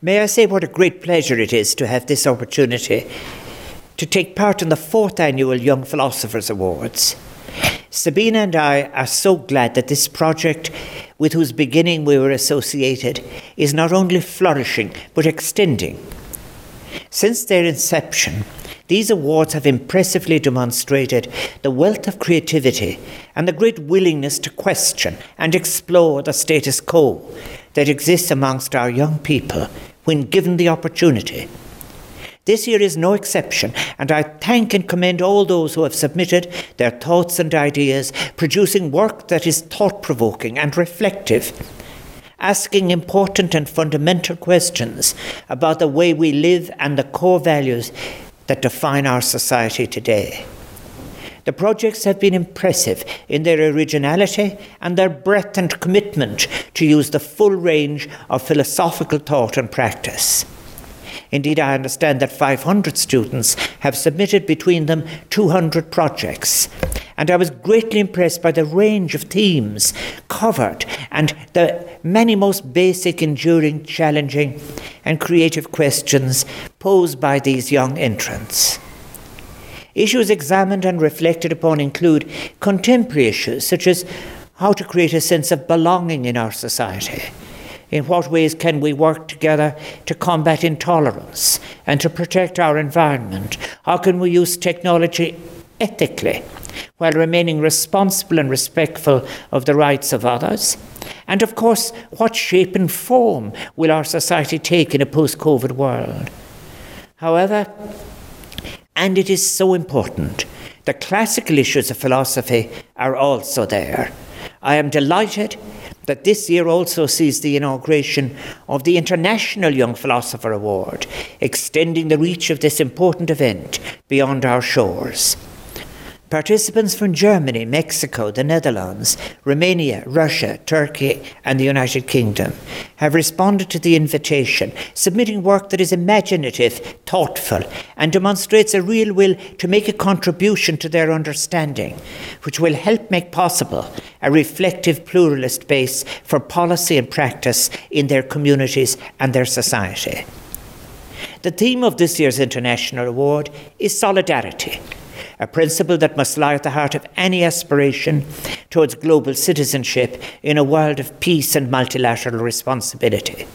May I say what a great pleasure it is to have this opportunity to take part in the fourth annual Young Philosophers Awards. Sabina and I are so glad that this project, with whose beginning we were associated, is not only flourishing but extending. Since their inception, these awards have impressively demonstrated the wealth of creativity and the great willingness to question and explore the status quo that exists amongst our young people when given the opportunity. This year is no exception, and I thank and commend all those who have submitted their thoughts and ideas, producing work that is thought provoking and reflective, asking important and fundamental questions about the way we live and the core values that define our society today. The projects have been impressive in their originality and their breadth and commitment to use the full range of philosophical thought and practice. Indeed, I understand that 500 students have submitted between them 200 projects. And I was greatly impressed by the range of themes covered and the many most basic, enduring, challenging, and creative questions posed by these young entrants. Issues examined and reflected upon include contemporary issues such as how to create a sense of belonging in our society in what ways can we work together to combat intolerance and to protect our environment? How can we use technology ethically while remaining responsible and respectful of the rights of others? And of course, what shape and form will our society take in a post COVID world? However, and it is so important, the classical issues of philosophy are also there. I am delighted that this year also sees the inauguration of the International Young Philosopher Award, extending the reach of this important event beyond our shores. Participants from Germany, Mexico, the Netherlands, Romania, Russia, Turkey, and the United Kingdom have responded to the invitation, submitting work that is imaginative, thoughtful, and demonstrates a real will to make a contribution to their understanding, which will help make possible a reflective pluralist base for policy and practice in their communities and their society. The theme of this year's International Award is solidarity a principle that must lie at the heart of any aspiration towards global citizenship in a world of peace and multilateral responsibility.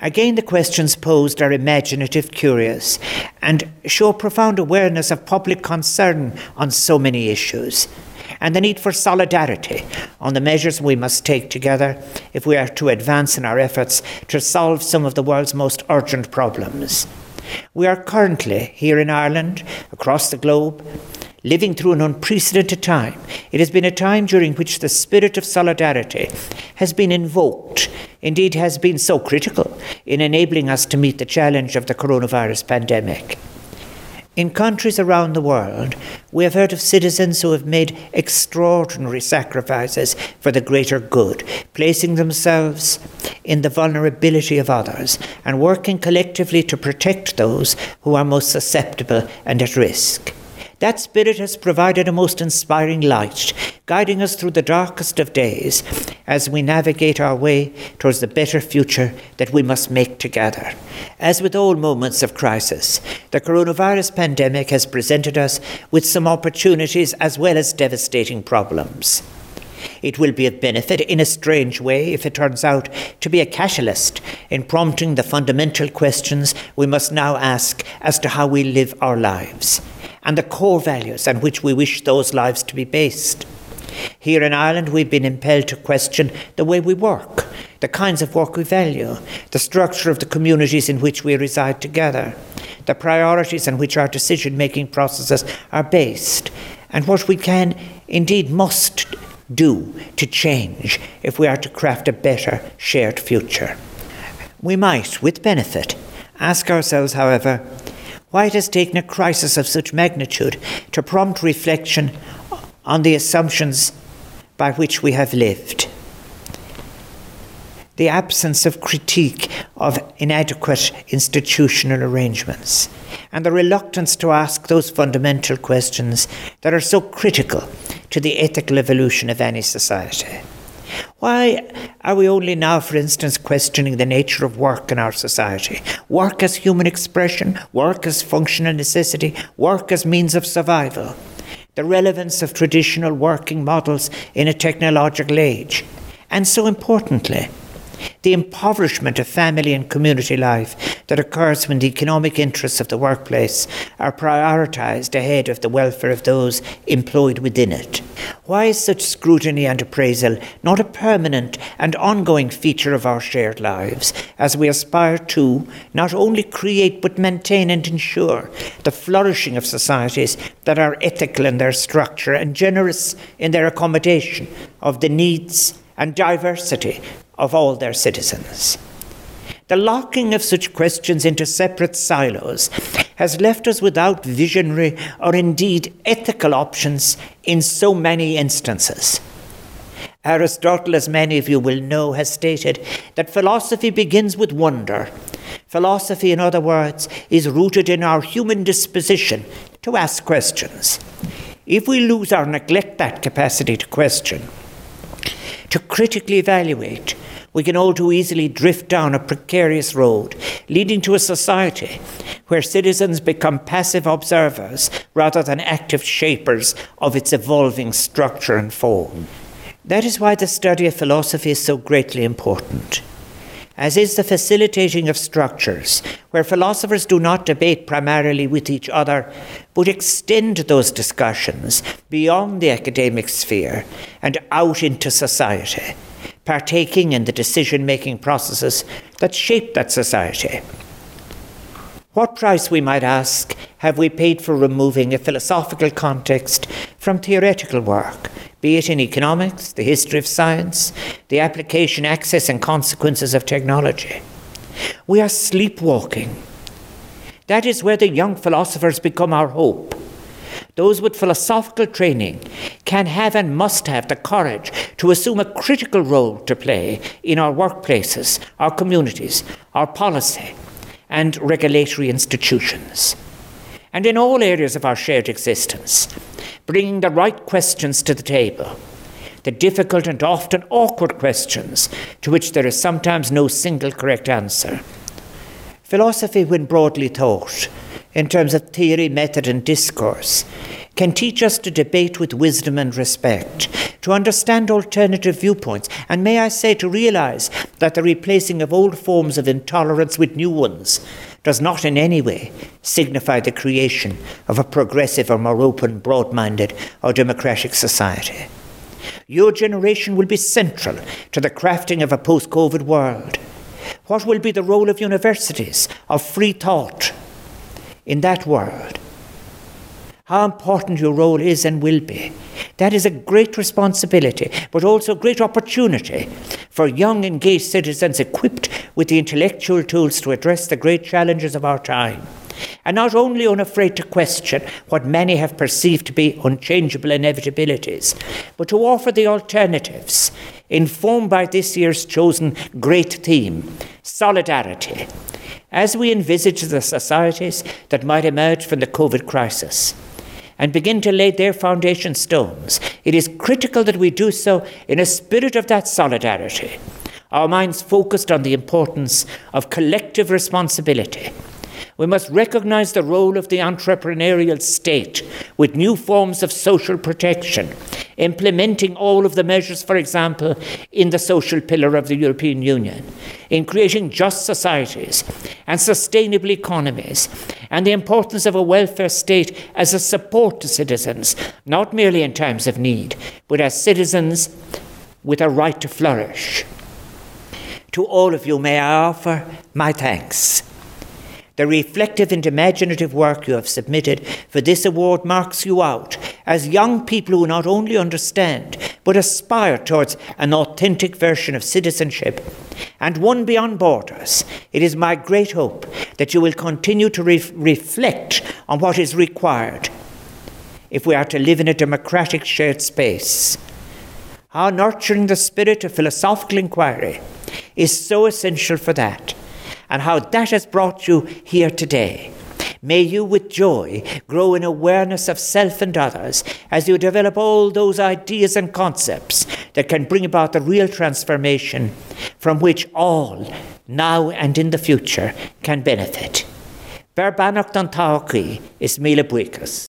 Again, the questions posed are imaginative, curious, and show profound awareness of public concern on so many issues, and the need for solidarity on the measures we must take together if we are to advance in our efforts to solve some of the world's most urgent problems. We are currently here in Ireland, across the globe, living through an unprecedented time. It has been a time during which the spirit of solidarity has been invoked, indeed, has been so critical in enabling us to meet the challenge of the coronavirus pandemic. In countries around the world, we have heard of citizens who have made extraordinary sacrifices for the greater good, placing themselves in the vulnerability of others and working collectively to protect those who are most susceptible and at risk. That Spirit has provided a most inspiring light, guiding us through the darkest of days as we navigate our way towards the better future that we must make together. As with all moments of crisis, the coronavirus pandemic has presented us with some opportunities as well as devastating problems. It will be of benefit in a strange way if it turns out to be a catalyst in prompting the fundamental questions we must now ask as to how we live our lives and the core values on which we wish those lives to be based. Here in Ireland, we've been impelled to question the way we work, the kinds of work we value, the structure of the communities in which we reside together, the priorities on which our decision making processes are based, and what we can, indeed must, do to change if we are to craft a better shared future. We might, with benefit, ask ourselves, however, why it has taken a crisis of such magnitude to prompt reflection on the assumptions by which we have lived. The absence of critique of inadequate institutional arrangements, and the reluctance to ask those fundamental questions that are so critical to the ethical evolution of any society. Why are we only now, for instance, questioning the nature of work in our society? Work as human expression, work as functional necessity, work as means of survival, the relevance of traditional working models in a technological age, and so importantly, the impoverishment of family and community life that occurs when the economic interests of the workplace are prioritised ahead of the welfare of those employed within it. Why is such scrutiny and appraisal not a permanent and ongoing feature of our shared lives as we aspire to not only create but maintain and ensure the flourishing of societies that are ethical in their structure and generous in their accommodation of the needs and diversity of all their citizens. The locking of such questions into separate silos has left us without visionary or indeed ethical options in so many instances. Aristotle, as many of you will know, has stated that philosophy begins with wonder. Philosophy, in other words, is rooted in our human disposition to ask questions. If we lose or neglect that capacity to question, to critically evaluate, we can all too easily drift down a precarious road, leading to a society where citizens become passive observers rather than active shapers of its evolving structure and form. That is why the study of philosophy is so greatly important as is the facilitating of structures where philosophers do not debate primarily with each other, but extend those discussions beyond the academic sphere and out into society, partaking in the decision making processes that shape that society. What price, we might ask, have we paid for removing a philosophical context from theoretical work, be it in economics, the history of science, the application, access, and consequences of technology? We are sleepwalking. That is where the young philosophers become our hope. Those with philosophical training can have and must have the courage to assume a critical role to play in our workplaces, our communities, our policy, and regulatory institutions. And in all areas of our shared existence, bringing the right questions to the table, the difficult and often awkward questions to which there is sometimes no single correct answer. Philosophy, when broadly taught, in terms of theory, method, and discourse, can teach us to debate with wisdom and respect, to understand alternative viewpoints, and may I say, to realize that the replacing of old forms of intolerance with new ones does not in any way signify the creation of a progressive or more open, broad minded, or democratic society. Your generation will be central to the crafting of a post COVID world. What will be the role of universities, of free thought in that world? how important your role is and will be. That is a great responsibility, but also a great opportunity for young, engaged citizens equipped with the intellectual tools to address the great challenges of our time. And not only unafraid to question what many have perceived to be unchangeable inevitabilities, but to offer the alternatives, informed by this year's chosen great theme solidarity, as we envisage the societies that might emerge from the COVID crisis and begin to lay their foundation stones. It is critical that we do so in a spirit of that solidarity, our minds focused on the importance of collective responsibility. We must recognize the role of the entrepreneurial state with new forms of social protection, implementing all of the measures, for example, in the social pillar of the European Union, in creating just societies and sustainable economies, and the importance of a welfare state as a support to citizens, not merely in times of need, but as citizens with a right to flourish. To all of you, may I offer my thanks. The reflective and imaginative work you have submitted for this award marks you out as young people who not only understand but aspire towards an authentic version of citizenship and one beyond borders. It is my great hope that you will continue to re- reflect on what is required if we are to live in a democratic shared space. How nurturing the spirit of philosophical inquiry is so essential for that and how that has brought you here today. May you, with joy, grow in awareness of self and others as you develop all those ideas and concepts that can bring about the real transformation from which all, now and in the future, can benefit. Verbanach don is mila buicas.